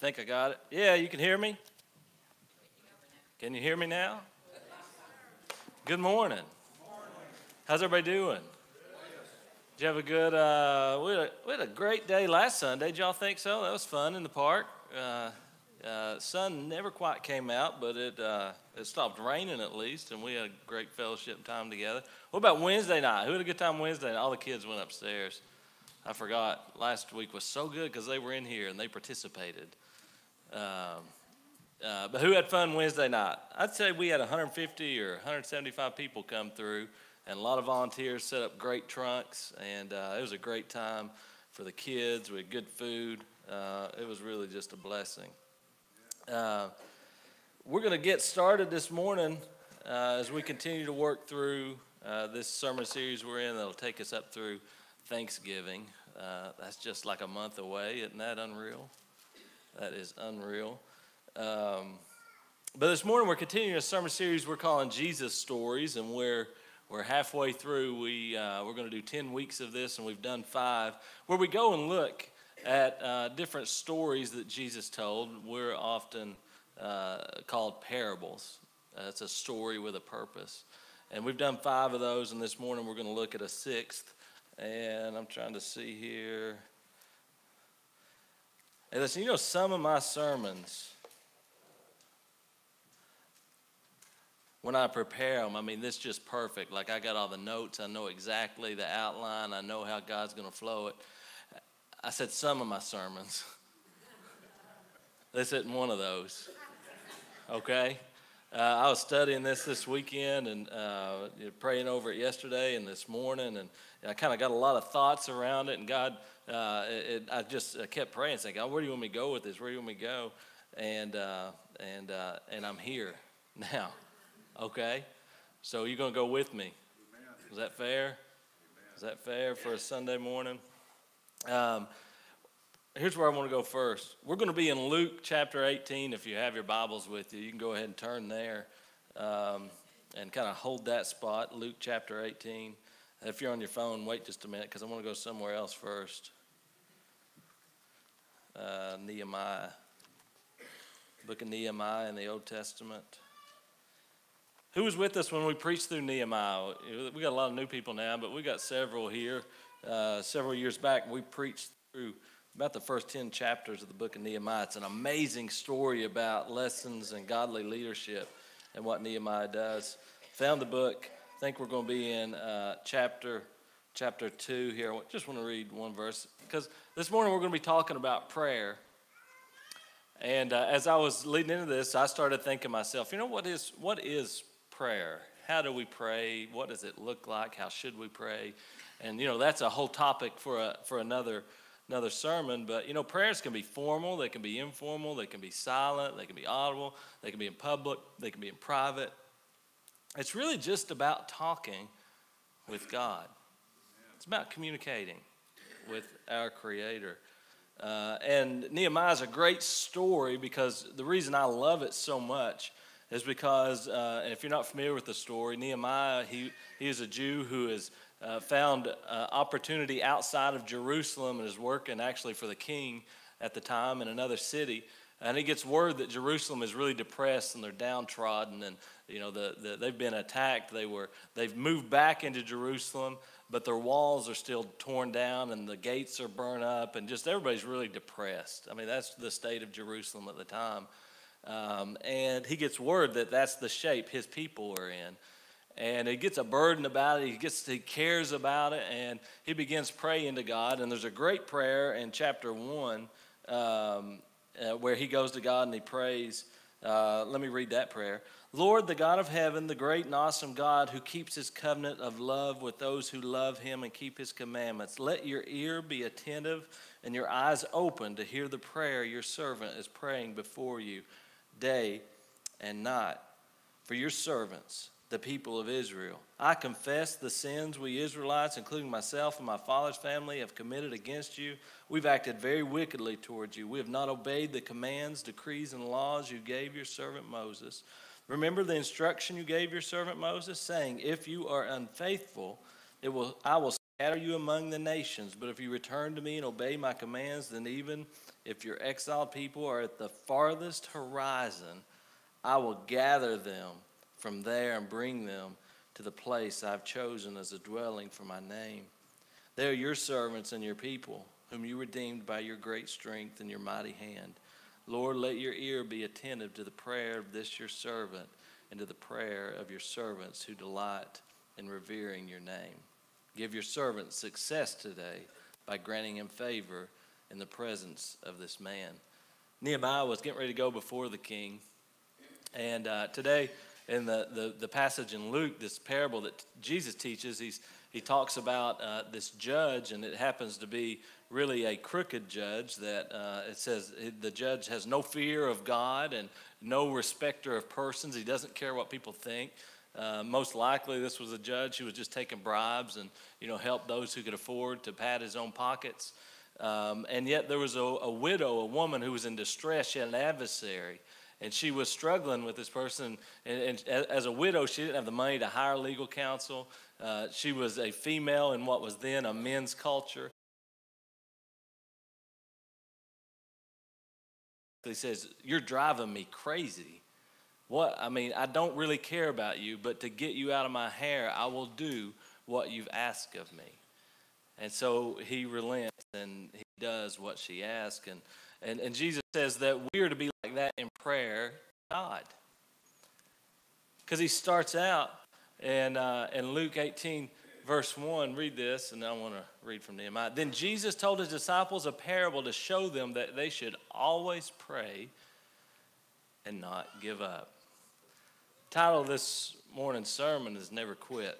think I got it. Yeah, you can hear me? Can you hear me now? Good morning. How's everybody doing? Did you have a good, uh, we, had a, we had a great day last Sunday. Did y'all think so? That was fun in the park. Uh, uh, sun never quite came out, but it, uh, it stopped raining at least, and we had a great fellowship time together. What about Wednesday night? Who had a good time Wednesday night? All the kids went upstairs. I forgot. Last week was so good because they were in here and they participated. Um, uh, but who had fun Wednesday night? I'd say we had 150 or 175 people come through, and a lot of volunteers set up great trunks, and uh, it was a great time for the kids. We had good food. Uh, it was really just a blessing. Uh, we're going to get started this morning uh, as we continue to work through uh, this sermon series we're in that'll take us up through Thanksgiving. That's just like a month away. Isn't that unreal? That is unreal. Um, but this morning we're continuing a sermon series we're calling Jesus Stories, and we're we're halfway through. We uh, we're going to do ten weeks of this, and we've done five, where we go and look at uh, different stories that Jesus told. We're often uh, called parables. It's a story with a purpose. And we've done five of those, and this morning we're going to look at a sixth. And I'm trying to see here. Hey, listen, you know, some of my sermons, when I prepare them, I mean, this is just perfect. Like, I got all the notes, I know exactly the outline, I know how God's going to flow it. I said some of my sermons. this isn't one of those. Okay? Uh, I was studying this this weekend and uh, praying over it yesterday and this morning, and I kind of got a lot of thoughts around it. And God, uh, it, I just kept praying, saying, "God, where do you want me to go with this? Where do you want me to go?" And uh, and uh, and I'm here now. Okay, so you're gonna go with me? Is that fair? Is that fair for a Sunday morning? Um, here's where I want to go first. We're going to be in Luke chapter 18. If you have your Bibles with you, you can go ahead and turn there um, and kind of hold that spot, Luke chapter 18. If you're on your phone, wait just a minute because I want to go somewhere else first. Uh, Nehemiah, book of Nehemiah in the Old Testament. Who was with us when we preached through Nehemiah? We got a lot of new people now, but we got several here. Uh, several years back, we preached through about the first 10 chapters of the book of Nehemiah. It's an amazing story about lessons and godly leadership and what Nehemiah does. Found the book. I think we're going to be in uh, chapter chapter 2 here. I just want to read one verse because this morning we're going to be talking about prayer. And uh, as I was leading into this, I started thinking myself, you know, what is, what is prayer? How do we pray? What does it look like? How should we pray? And you know, that's a whole topic for a, for another another sermon, but you know, prayers can be formal, they can be informal, they can be silent, they can be audible, they can be in public, they can be in private. It's really just about talking with God. It's about communicating with our Creator. Uh, and Nehemiah is a great story because the reason I love it so much is because, uh, if you're not familiar with the story, Nehemiah, he, he is a Jew who is uh, found uh, opportunity outside of Jerusalem and is working actually for the king at the time in another city. And he gets word that Jerusalem is really depressed and they're downtrodden and you know the, the, they've been attacked. They were they've moved back into Jerusalem, but their walls are still torn down and the gates are burned up and just everybody's really depressed. I mean that's the state of Jerusalem at the time. Um, and he gets word that that's the shape his people are in and he gets a burden about it. He gets he cares about it, and he begins praying to God. And there's a great prayer in chapter one um, uh, where he goes to God and he prays. Uh, let me read that prayer. Lord, the God of heaven, the great and awesome God who keeps his covenant of love with those who love him and keep his commandments, let your ear be attentive and your eyes open to hear the prayer your servant is praying before you day and night for your servants the people of Israel. I confess the sins we Israelites, including myself and my father's family, have committed against you. We've acted very wickedly towards you. We have not obeyed the commands, decrees, and laws you gave your servant Moses. Remember the instruction you gave your servant Moses, saying, If you are unfaithful, it will, I will scatter you among the nations. But if you return to me and obey my commands, then even if your exiled people are at the farthest horizon, I will gather them from there and bring them to the place I've chosen as a dwelling for my name. They are your servants and your people, whom you redeemed by your great strength and your mighty hand. Lord, let your ear be attentive to the prayer of this your servant and to the prayer of your servants who delight in revering your name. Give your servant success today by granting him favor in the presence of this man. Nehemiah was getting ready to go before the king. And uh, today, in the, the, the, passage in Luke, this parable that Jesus teaches, he's, he talks about uh, this judge, and it happens to be really a crooked judge that uh, it says the judge has no fear of God and no respecter of persons. He doesn't care what people think. Uh, most likely, this was a judge who was just taking bribes and you know helped those who could afford to pad his own pockets. Um, and yet, there was a, a, widow, a woman who was in distress. She had an adversary, and she was struggling with this person. And, and as a widow, she didn't have the money to hire legal counsel. Uh, she was a female in what was then a men's culture. He says, You're driving me crazy. What? I mean, I don't really care about you, but to get you out of my hair, I will do what you've asked of me. And so he relents and he does what she asks. And, and, and Jesus says that we are to be like that in prayer, God. Because he starts out in, uh, in Luke 18, verse 1, read this, and I want to read from Nehemiah. Then Jesus told his disciples a parable to show them that they should always pray and not give up. The title of this morning's sermon is Never Quit.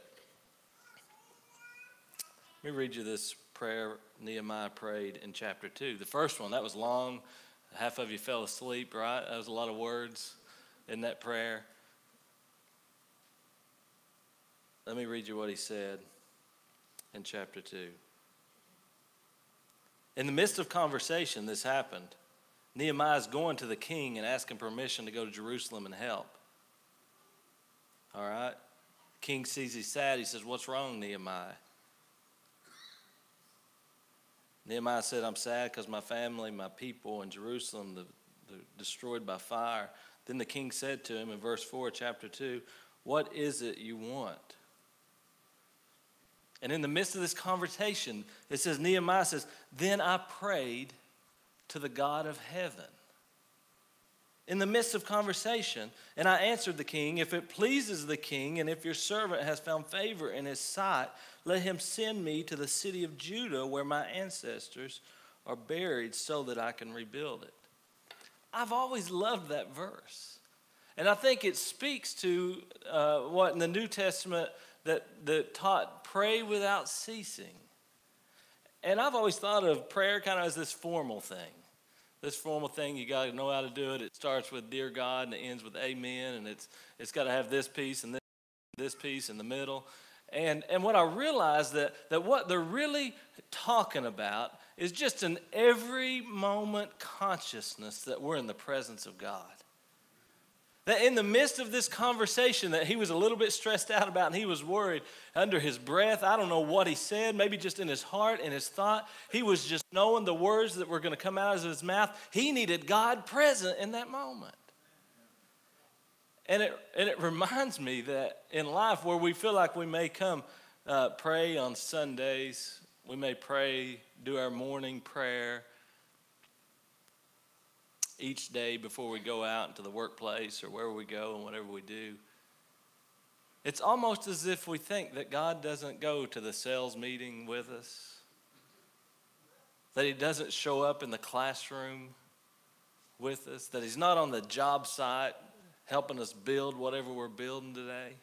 Let me read you this prayer Nehemiah prayed in chapter 2. The first one, that was long. Half of you fell asleep, right? That was a lot of words in that prayer. Let me read you what he said in chapter 2. In the midst of conversation, this happened. Nehemiah is going to the king and asking permission to go to Jerusalem and help. All right? King sees he's sad. He says, What's wrong, Nehemiah? Nehemiah said, I'm sad because my family, my people in Jerusalem, the, destroyed by fire. Then the king said to him in verse 4, chapter 2, What is it you want? And in the midst of this conversation, it says, Nehemiah says, Then I prayed to the God of heaven. In the midst of conversation, and I answered the king, If it pleases the king, and if your servant has found favor in his sight, let him send me to the city of Judah where my ancestors are buried so that I can rebuild it. I've always loved that verse. And I think it speaks to uh, what in the New Testament that, that taught pray without ceasing. And I've always thought of prayer kind of as this formal thing. This formal thing, you got to know how to do it. It starts with Dear God and it ends with Amen. And it's, it's got to have this piece and this, this piece in the middle. And, and what I realized that, that what they're really talking about is just an every moment consciousness that we're in the presence of God. That in the midst of this conversation that he was a little bit stressed out about and he was worried under his breath, I don't know what he said, maybe just in his heart and his thought, he was just knowing the words that were going to come out of his mouth. He needed God present in that moment. And it, and it reminds me that in life where we feel like we may come uh, pray on Sundays, we may pray, do our morning prayer, each day before we go out into the workplace or wherever we go and whatever we do. It's almost as if we think that God doesn't go to the sales meeting with us, that He doesn't show up in the classroom with us, that He's not on the job site helping us build whatever we're building today.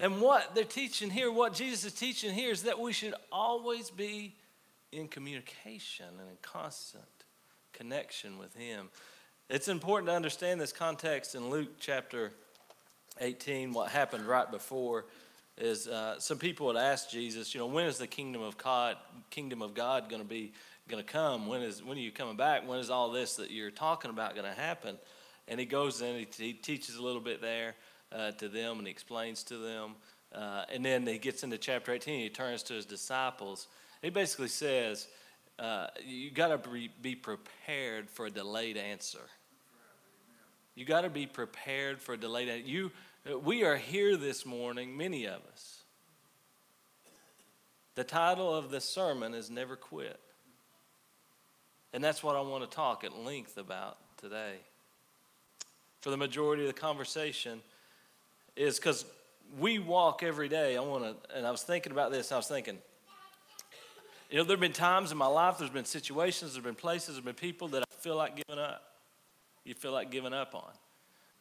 And what they're teaching here, what Jesus is teaching here, is that we should always be in communication and in constant connection with Him. It's important to understand this context in Luke chapter 18. What happened right before is uh, some people had asked Jesus, you know, when is the kingdom of God, kingdom of God, going to be going to come? When is when are you coming back? When is all this that you're talking about going to happen? And he goes in, he, he teaches a little bit there uh, to them, and he explains to them Uh, and then he gets into chapter 18, he turns to his disciples. He basically says, uh, You got to be, prepared for a delayed answer. You got to be prepared for a delayed answer. You, we are here this morning, many of us. The title of this sermon is Never Quit. And that's what I want to talk at length about today. For the majority of the conversation is because we walk every day. I want to, and I was thinking about this, I was thinking, you know, there have been times in my life, there's been situations, there's been places, there's been people that I feel like giving up. You feel like giving up on.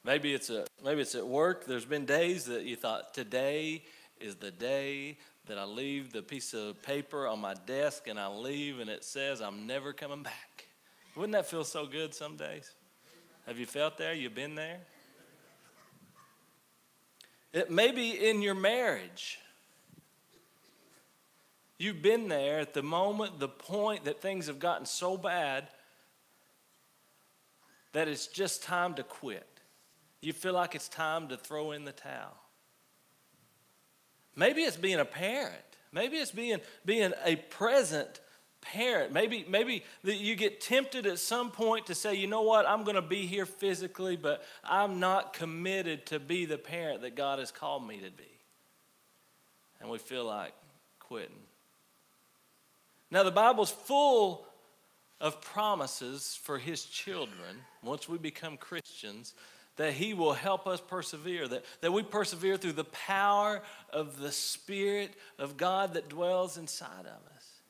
Maybe it's a maybe it's at work. There's been days that you thought today is the day that I leave the piece of paper on my desk and I leave and it says I'm never coming back. Wouldn't that feel so good some days? Have you felt there? You've been there? It may be in your marriage. You've been there at the moment, the point that things have gotten so bad that it's just time to quit. You feel like it's time to throw in the towel. Maybe it's being a parent. Maybe it's being, being a present parent. Maybe, maybe that you get tempted at some point to say, you know what, I'm going to be here physically, but I'm not committed to be the parent that God has called me to be. And we feel like quitting. Now, the Bible's full of promises for His children once we become Christians that He will help us persevere, that, that we persevere through the power of the Spirit of God that dwells inside of us.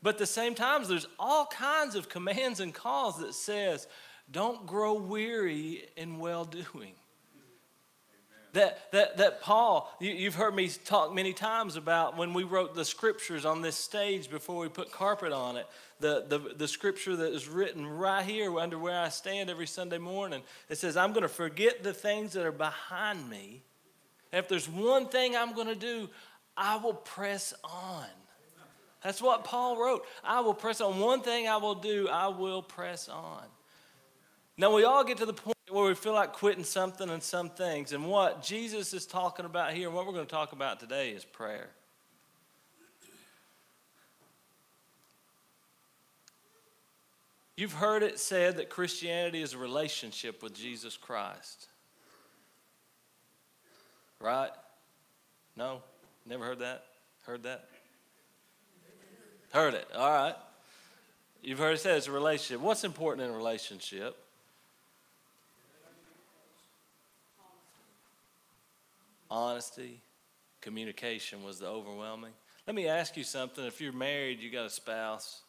But at the same time, there's all kinds of commands and calls that says, don't grow weary in well doing. That, that, that Paul, you, have heard me talk many times about when we wrote the scriptures on this stage before we put carpet on it. The, the, the scripture that is written right here under where I stand every Sunday morning. It says, I'm going to forget the things that are behind me. If there's one thing I'm going to do, I will press on. That's what Paul wrote. I will press on. One thing I will do, I will press on. Now, we all get to the point where we feel like quitting something and some things. And what Jesus is talking about here, what we're going to talk about today, is prayer. You've heard it said that Christianity is a relationship with Jesus Christ. Right? No? Never heard that? Heard that? Heard it. All right. You've heard it said it's a relationship. What's important in a relationship? Honesty, communication was the overwhelming. Let me ask you something. If you're married, you got a spouse,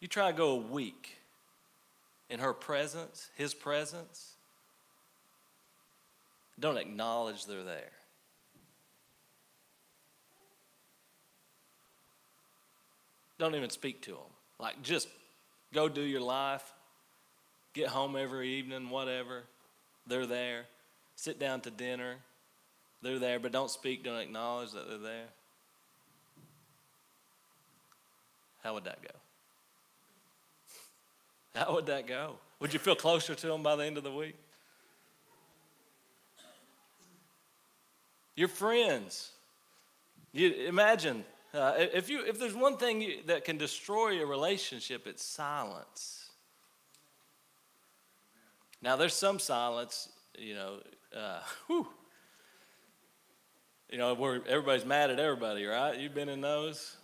you try to go a week in her presence, his presence, don't acknowledge they're there. Don't even speak to them. Like, just go do your life, get home every evening, whatever. They're there sit down to dinner. They're there, but don't speak, don't acknowledge that they're there. How would that go? How would that go? Would you feel closer to them by the end of the week? Your friends. You imagine uh, if you if there's one thing you, that can destroy a relationship, it's silence. Now there's some silence, you know, uh, whew, you know, where everybody's mad at everybody, right? You've been in those.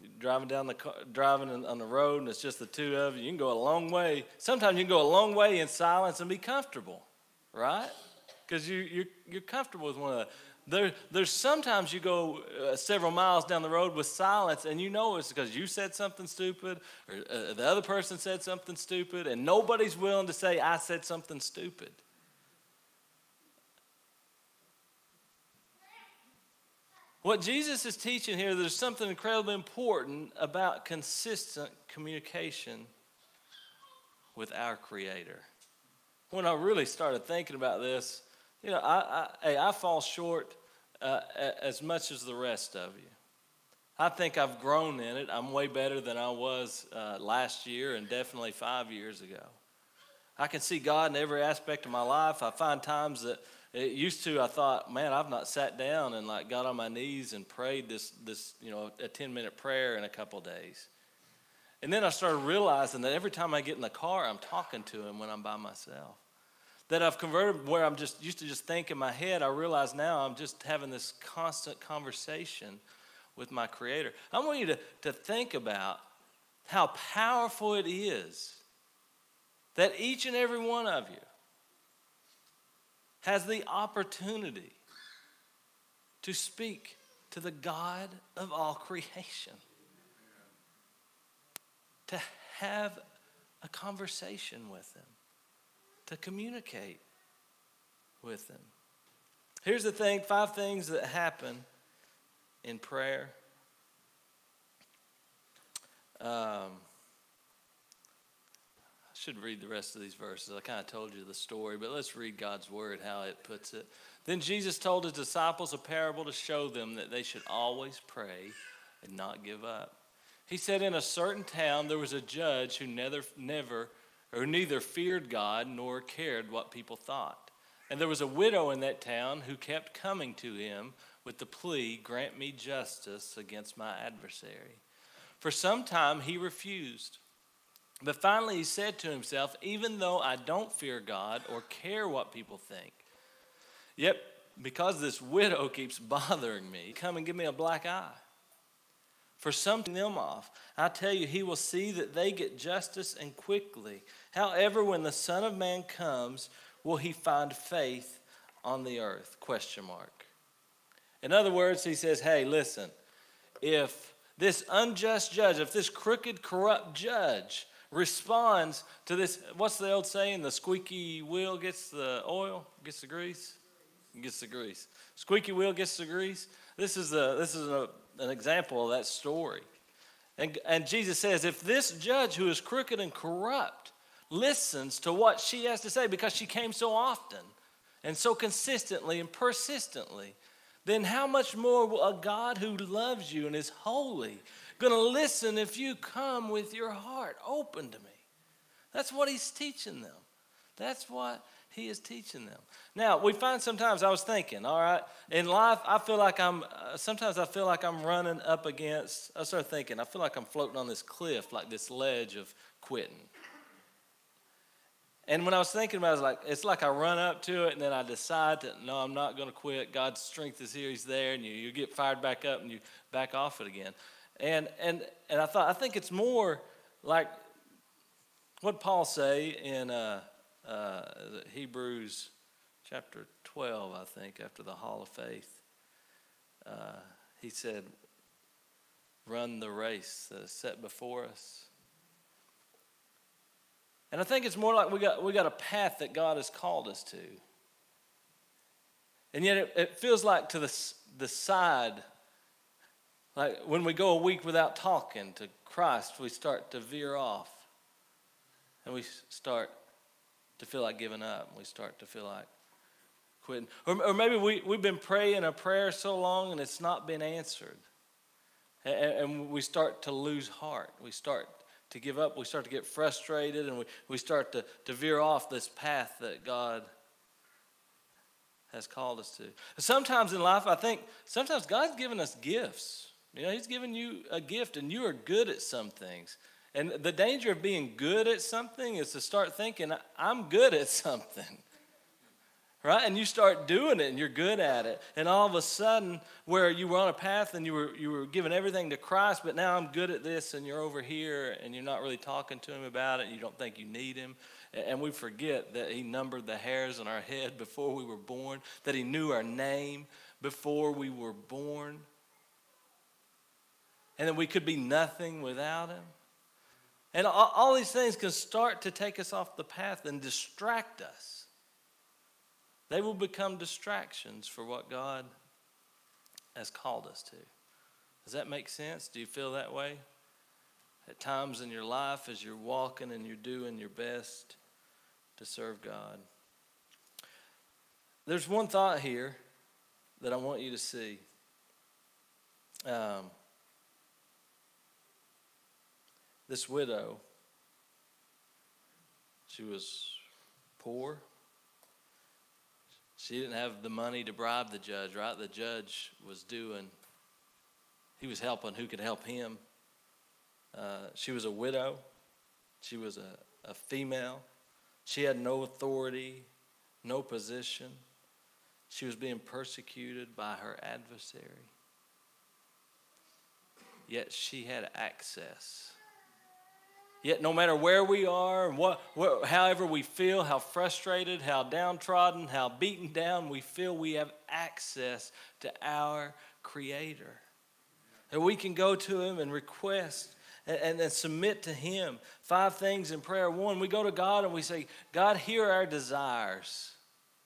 You're driving down the car, driving on the road, and it's just the two of you. You can go a long way. Sometimes you can go a long way in silence and be comfortable, right? Because you you're, you're comfortable with one of the. There, there's sometimes you go uh, several miles down the road with silence, and you know it's because you said something stupid, or uh, the other person said something stupid, and nobody's willing to say, I said something stupid. What Jesus is teaching here, there's something incredibly important about consistent communication with our Creator. When I really started thinking about this, you know, I, I, I fall short uh, as much as the rest of you. I think I've grown in it. I'm way better than I was uh, last year and definitely five years ago. I can see God in every aspect of my life. I find times that It used to, I thought, man, I've not sat down and like got on my knees and prayed this, this you know, a 10 minute prayer in a couple days. And then I started realizing that every time I get in the car, I'm talking to him when I'm by myself. That I've converted where I'm just used to just think in my head, I realize now I'm just having this constant conversation with my Creator. I want you to, to think about how powerful it is that each and every one of you has the opportunity to speak to the God of all creation, to have a conversation with Him, to communicate with Him. Here's the thing five things that happen in prayer. Um, should read the rest of these verses. I kind of told you the story, but let's read God's word, how it puts it. Then Jesus told his disciples a parable to show them that they should always pray and not give up. He said, In a certain town there was a judge who never, never or neither feared God nor cared what people thought. And there was a widow in that town who kept coming to him with the plea, Grant me justice against my adversary. For some time he refused. But finally, he said to himself, Even though I don't fear God or care what people think, yet because this widow keeps bothering me, come and give me a black eye. For something them off, I tell you, he will see that they get justice and quickly. However, when the Son of Man comes, will he find faith on the earth? Question mark. In other words, he says, Hey, listen, if this unjust judge, if this crooked, corrupt judge responds to this. What's the old saying? The squeaky wheel gets the oil, gets the grease, gets the grease. Squeaky wheel gets the grease. This is a this is a, an example of that story. And, and Jesus says, if this judge who is crooked and corrupt listens to what she has to say because she came so often and so consistently and persistently, then how much more will a God who loves you and is holy going to listen if you come with your heart open to me. That's what he's teaching them. That's what he is teaching them. Now, we find sometimes I was thinking, all right, in life, I feel like I'm, uh, sometimes I feel like I'm running up against, I start thinking, I feel like I'm floating on this cliff, like this ledge of quitting. And when I was thinking about it, I was like, it's like I run up to it and then I decide that, no, I'm not going to quit. God's strength is here, He's there, and you, you get fired back up and you back off it again. And, and, and I thought, I think it's more like what Paul say in uh, uh, Hebrews chapter 12, I think, after the hall of faith. Uh, he said, run the race that is set before us. And I think it's more like we got, we got a path that God has called us to. And yet it, it feels like to the, the side like when we go a week without talking to Christ, we start to veer off. And we start to feel like giving up. We start to feel like quitting. Or, or maybe we, we've been praying a prayer so long and it's not been answered. And, and we start to lose heart. We start to give up. We start to get frustrated and we, we start to, to veer off this path that God has called us to. Sometimes in life, I think sometimes God's given us gifts. You know, He's given you a gift and you are good at some things. And the danger of being good at something is to start thinking, I'm good at something. Right? And you start doing it and you're good at it. And all of a sudden, where you were on a path and you were, you were giving everything to Christ, but now I'm good at this and you're over here and you're not really talking to Him about it. and You don't think you need Him. And we forget that He numbered the hairs on our head before we were born, that He knew our name before we were born and that we could be nothing without Him. And all, all these things can start to take us off the path and distract us. They will become distractions for what God has called us to. Does that make sense? Do you feel that way? At times in your life, as you're walking and you're doing your best to serve God. There's one thought here that I want you to see. Um, this widow, she was poor. She didn't have the money to bribe the judge, right? The judge was doing, he was helping who could help him. Uh, she was a widow. She was a, a female. She had no authority, no position. She was being persecuted by her adversary. Yet she had access. Yet, no matter where we are, what, what, however we feel, how frustrated, how downtrodden, how beaten down we feel, we have access to our Creator. And we can go to Him and request and, and, submit to Him. Five things in prayer. One, we go to God and we say, God, hear our desires.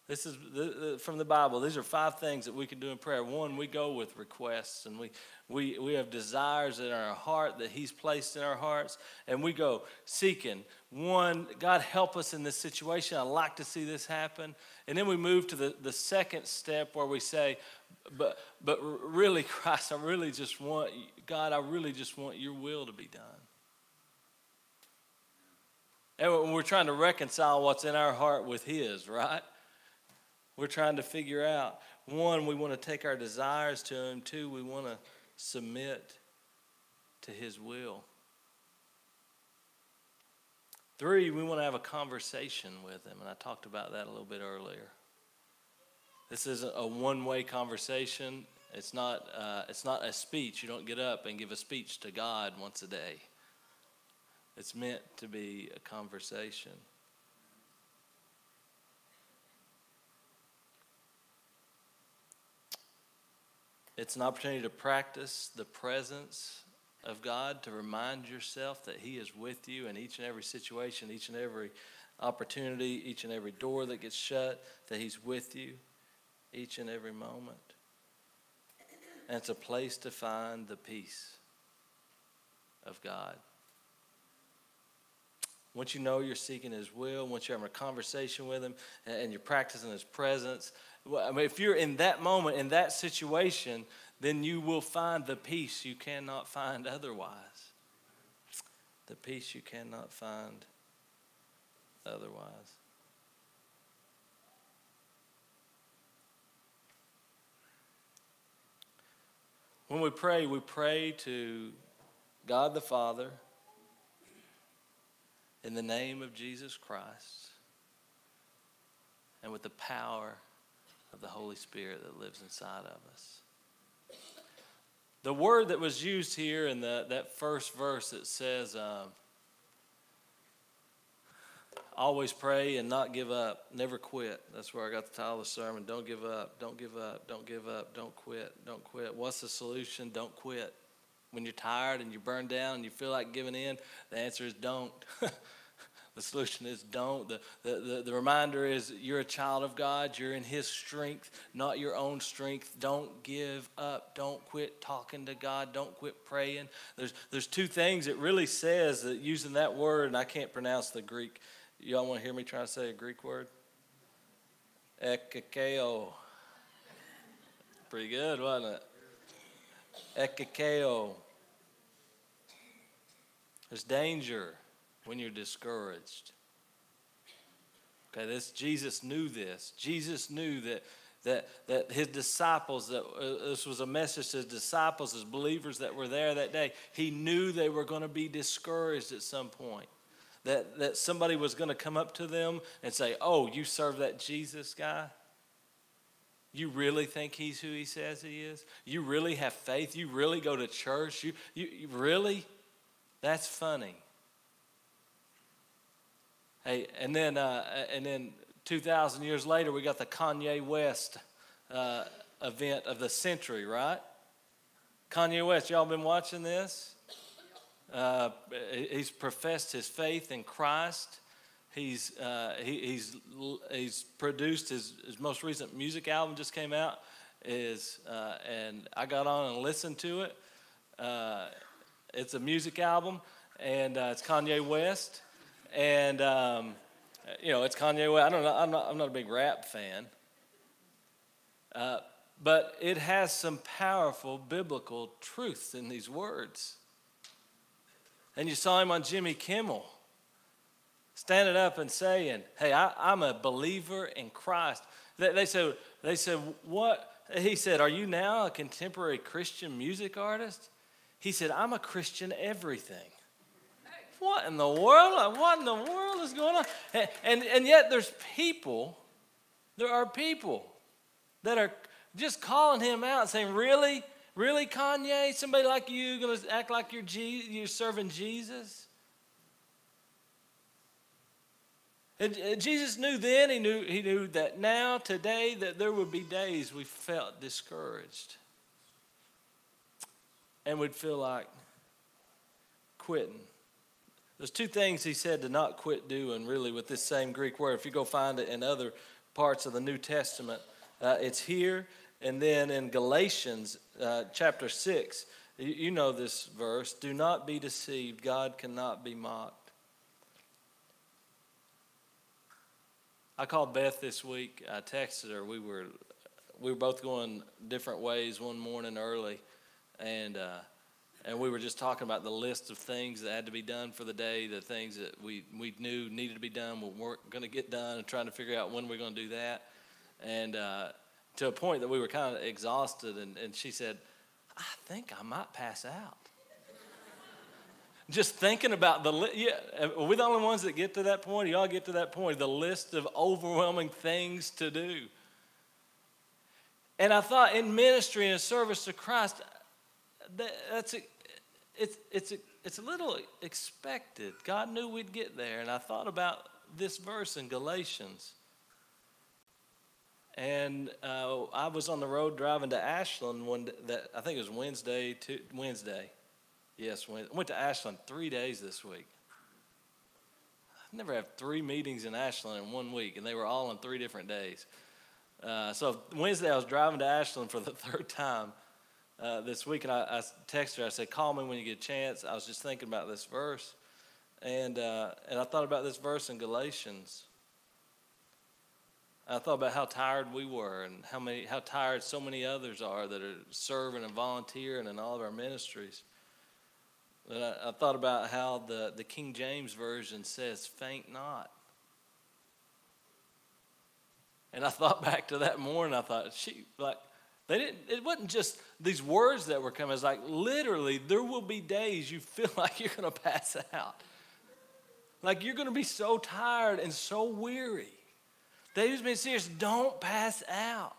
This is from the Bible. These are five things that we can do in prayer. One, we go with requests and we, we, we have desires in our heart that He's placed in our hearts, and we go seeking. One, God, help us in this situation. I'd like to see this happen. And then we move to the, the second step where we say, but, but really, Christ, I really just want, God, I really just want your will to be done. And we're trying to reconcile what's in our heart with His, right? We're trying to figure out one, we want to take our desires to Him. Two, we want to submit to His will. Three, we want to have a conversation with Him. And I talked about that a little bit earlier. This isn't a one way conversation. It's not, uh, it's not a speech. You don't get up and give a speech to God once a day. It's meant to be a conversation. It's an opportunity to practice the presence of God, to remind yourself that He is with you in each and every situation, each and every opportunity, each and every door that gets shut, that He's with you each and every moment. And it's a place to find the peace of God. Once you know you're seeking His will, once you're having a conversation with Him and you're practicing His presence, I mean, if you're in that moment, in that situation, then you will find the peace you cannot find otherwise. The peace you cannot find otherwise. When we pray, we pray to God the Father in the name of Jesus Christ and with the power of the Holy Spirit that lives inside of us. The word that was used here in the, that first verse that says, um, always pray and not give up, never quit. That's where I got the title of the sermon. Don't give up, don't give up, don't give up, don't quit, don't quit. What's the solution? Don't quit. When you're tired and you're burned down and you feel like giving in, the answer is don't. The solution is don't. The, the, the, the, reminder is you're a child of God. You're in His strength, not your own strength. Don't give up. Don't quit talking to God. Don't quit praying. There's, there's two things it really says that using that word, and I can't pronounce the Greek. Y'all want to hear me try to say a Greek word? Ekakeo. Pretty good, wasn't it? Ekakeo. There's danger when you're discouraged. Okay, this Jesus knew this. Jesus knew that that that his disciples that uh, this was a message to his disciples, his believers that were there that day. He knew they were going to be discouraged at some point. That that somebody was going to come up to them and say, "Oh, you serve that Jesus guy? You really think he's who he says he is? You really have faith? You really go to church? You you, you really? That's funny." Hey, and then uh, and then 2,000 years later, we got the Kanye West uh, event of the century, right? Kanye West, y'all been watching this? Uh, he's professed his faith in Christ. He's, uh, he, he's, he's produced his, his most recent music album just came out. Is, uh, and I got on and listened to it. Uh, it's a music album, and it's Kanye West and um, you know it's Kanye West. I don't know. I'm not. I'm not a big rap fan, uh, but it has some powerful biblical truths in these words. And you saw him on Jimmy Kimmel, standing up and saying, "Hey, I, I'm a believer in Christ." They, they said, they said, what? He said, Are you now a contemporary Christian music artist? He said, I'm a Christian everything. What in the world? What in the world is going on? And, and, yet there's people, there are people that are just calling him out, saying, Really? Really, Kanye? Somebody like you going to act like you're, Je- you're serving Jesus? And Jesus knew then, he knew, he knew that now, today, that there would be days we felt discouraged. And we'd feel like quitting. There's two things he said to not quit doing, really, with this same Greek word. If you go find it in other parts of the New Testament, uh, it's here. And then in Galatians uh, chapter 6, you, you know this verse do not be deceived, God cannot be mocked. I called Beth this week. I texted her. We were we were both going different ways one morning early, and uh, and we were just talking about the list of things that had to be done for the day, the things that we we knew needed to be done, we weren't going to get done, and trying to figure out when we are going to do that, and uh, to a point that we were kind of exhausted, and, and she said, "I think I might pass out." just thinking about the list, yeah are we the only ones that get to that point? Y'all get to that point the list of overwhelming things to do. And i thought in ministry and service to christ that, that's it's, it's, it's a little expected god knew we'd get there and i thought about this verse in galatians and uh, i was on the road driving to ashland one that i think it was wednesday wednesday Yes, went, went to Ashland three days this week. I never have three meetings in Ashland in one week, and they were all on three different days. Uh, so Wednesday, I was driving to Ashland for the third time uh, this week, and I, I, texted her. I said, "Call me when you get a chance." I was just thinking about this verse, and uh, and I thought about this verse in Galatians. I thought about how tired we were, and how many how tired so many others are that are serving and volunteering in all of our ministries. I, I thought about how the, the King James Version says, faint not. And I thought back to that morning, I thought, she, like, they didn't, it wasn't just these words that were coming. It's like literally, there will be days you feel like you're going to pass out. Like you're going to be so tired and so weary. David's been serious. Don't pass out.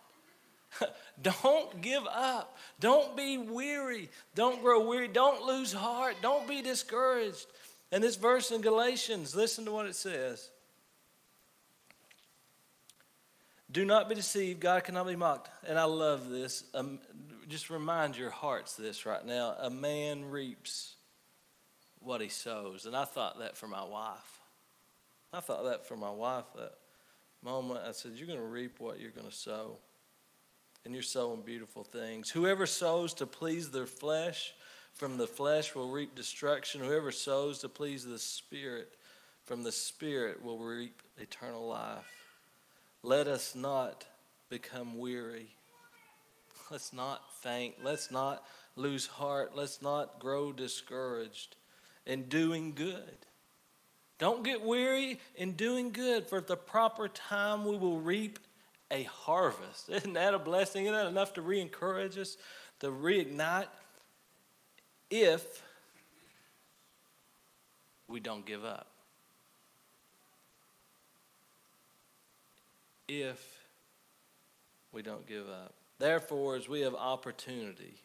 Don't give up. Don't be weary. Don't grow weary. Don't lose heart. Don't be discouraged. And this verse in Galatians, listen to what it says. Do not be deceived. God cannot be mocked. And I love this. Um, just remind your hearts this right now. A man reaps what he sows. And I thought that for my wife. I thought that for my wife that moment. I said, You're going to reap what you're going to sow and you're sowing beautiful things. Whoever sows to please their flesh, from the flesh will reap destruction. Whoever sows to please the Spirit, from the Spirit will reap eternal life. Let us not become weary. Let's not faint. Let's not lose heart. Let's not grow discouraged in doing good. Don't get weary in doing good, for at the proper time we will reap a harvest. Isn't that a blessing? Isn't that enough to re encourage us, to reignite if we don't give up? If we don't give up. Therefore, as we have opportunity,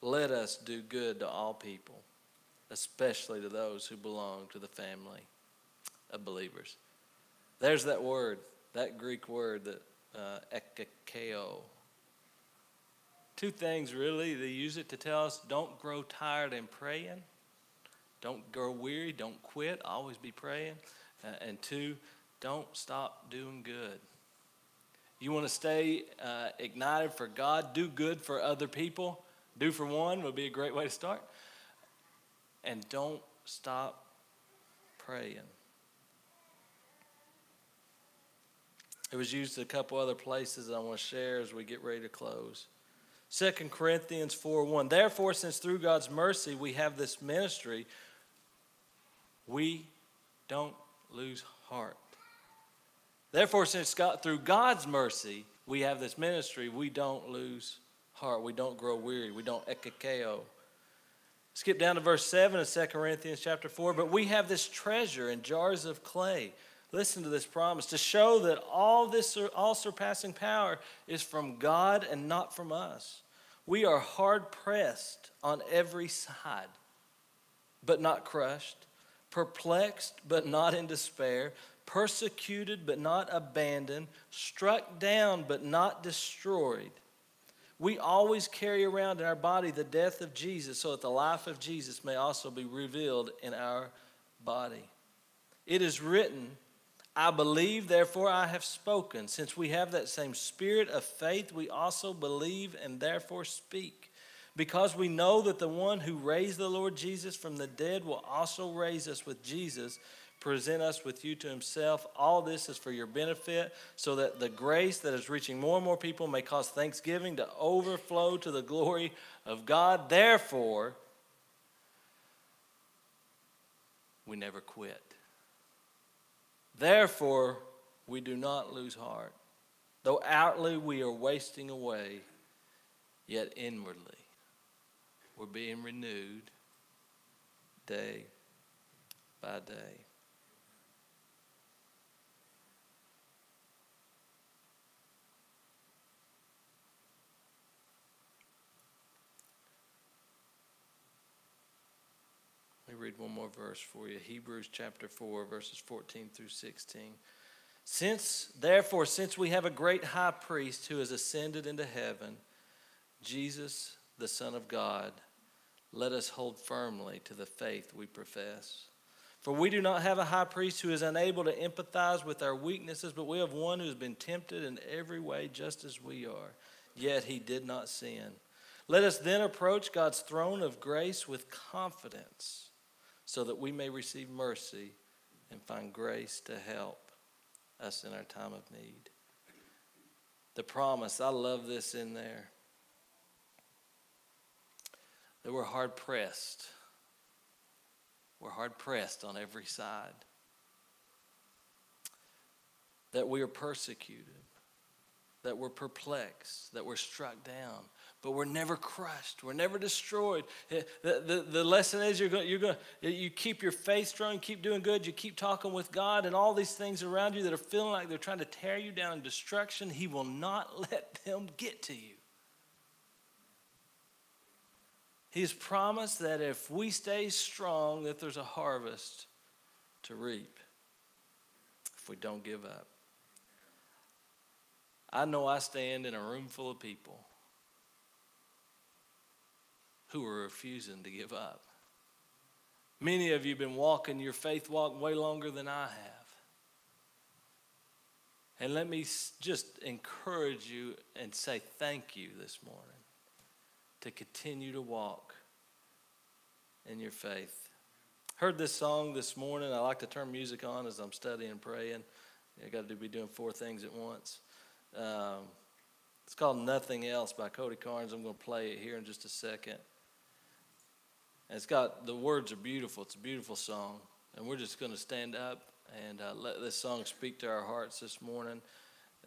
let us do good to all people, especially to those who belong to the family of believers. There's that word that Greek word, that uh, ekakeo. Two things really. They use it to tell us don't grow tired in praying, don't grow weary, don't quit, always be praying. Uh, and two, don't stop doing good. You want to stay uh, ignited for God, do good for other people. Do for one would be a great way to start. And don't stop praying. It was used a couple other places I want to share as we get ready to close. 2 Corinthians 4 1. Therefore, since through God's mercy we have this ministry, we don't lose heart. Therefore, since God, through God's mercy, we have this ministry, we don't lose heart. We don't grow weary. We don't ekakeo. Skip down to verse 7 of 2 Corinthians chapter 4. But we have this treasure in jars of clay. Listen to this promise to show that all this all surpassing power is from God and not from us. We are hard pressed on every side, but not crushed, perplexed, but not in despair, persecuted, but not abandoned, struck down, but not destroyed. We always carry around in our body the death of Jesus so that the life of Jesus may also be revealed in our body. It is written, I believe, therefore I have spoken. Since we have that same spirit of faith, we also believe and therefore speak. Because we know that the one who raised the Lord Jesus from the dead will also raise us with Jesus, present us with you to himself. All this is for your benefit, so that the grace that is reaching more and more people may cause thanksgiving to overflow to the glory of God. Therefore, we never quit. Therefore, we do not lose heart. Though outwardly we are wasting away, yet inwardly we're being renewed day by day. Let me read one more verse for you Hebrews chapter 4, verses 14 through 16. Since, therefore, since we have a great high priest who has ascended into heaven, Jesus, the Son of God, let us hold firmly to the faith we profess. For we do not have a high priest who is unable to empathize with our weaknesses, but we have one who has been tempted in every way just as we are, yet he did not sin. Let us then approach God's throne of grace with confidence so that we may receive mercy and find grace to help us in our time of need. The promise, I love this in there. That we're hard pressed. We're hard pressed on every side. That we are persecuted. That we're perplexed. That we're struck down but we're never crushed. We're never destroyed. Eh, the, the, the lesson is you're going, you're going you keep your faith strong, keep doing good, you keep talking with God, and all these things around you that are feeling like they're trying to tear you down in destruction, He will not let them get to you. He's promised that if we stay strong, that there's a harvest to reap if we don't give up. I know I stand in a room full of people who are refusing to give up. Many of you have been walking your faith walk way longer than I have. And let me just encourage you and say thank you this morning to continue to walk in your faith. Heard this song this morning. I like to turn music on as I'm studying and praying. I got to be doing four things at once. Um, it's called Nothing Else by Cody Carnes. I'm going to play it here in just a second. And it's got, the words are beautiful. It's a beautiful song. And we're just going to stand up and uh, let this song speak to our hearts this morning.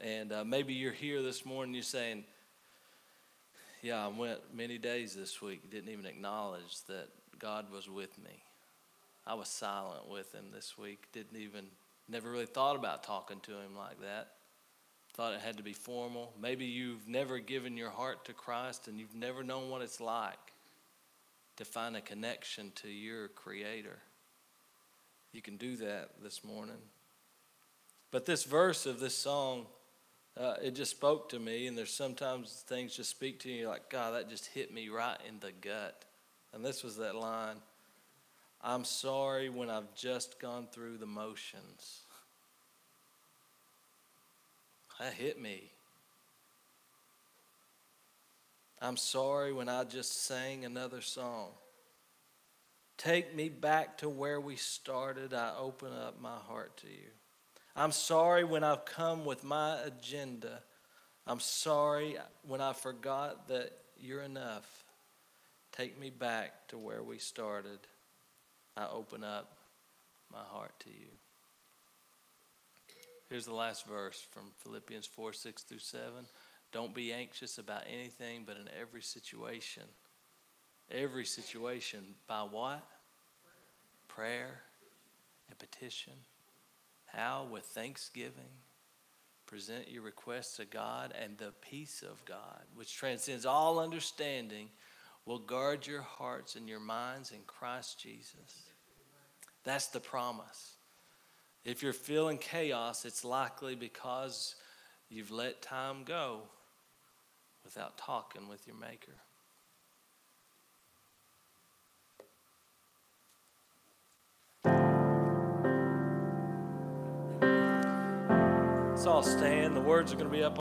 And uh, maybe you're here this morning, you're saying, Yeah, I went many days this week, didn't even acknowledge that God was with me. I was silent with Him this week, didn't even, never really thought about talking to Him like that. Thought it had to be formal. Maybe you've never given your heart to Christ and you've never known what it's like to find a connection to your Creator. You can do that this morning. But this verse of this song, uh, it just spoke to me, and there's sometimes things just speak to you like, God, that just hit me right in the gut. And this was that line I'm sorry when I've just gone through the motions. That hit me. I'm sorry when I just sang another song. Take me back to where we started. I open up my heart to you. I'm sorry when I've come with my agenda. I'm sorry when I forgot that you're enough. Take me back to where we started. I open up my heart to you. Here's the last verse from Philippians 4 6 through 7. Don't be anxious about anything, but in every situation, every situation, by what? Prayer and petition. How? With thanksgiving. Present your requests to God, and the peace of God, which transcends all understanding, will guard your hearts and your minds in Christ Jesus. That's the promise. If you're feeling chaos, it's likely because you've let time go without talking with your Maker. Let's all stand. The words are going to be up.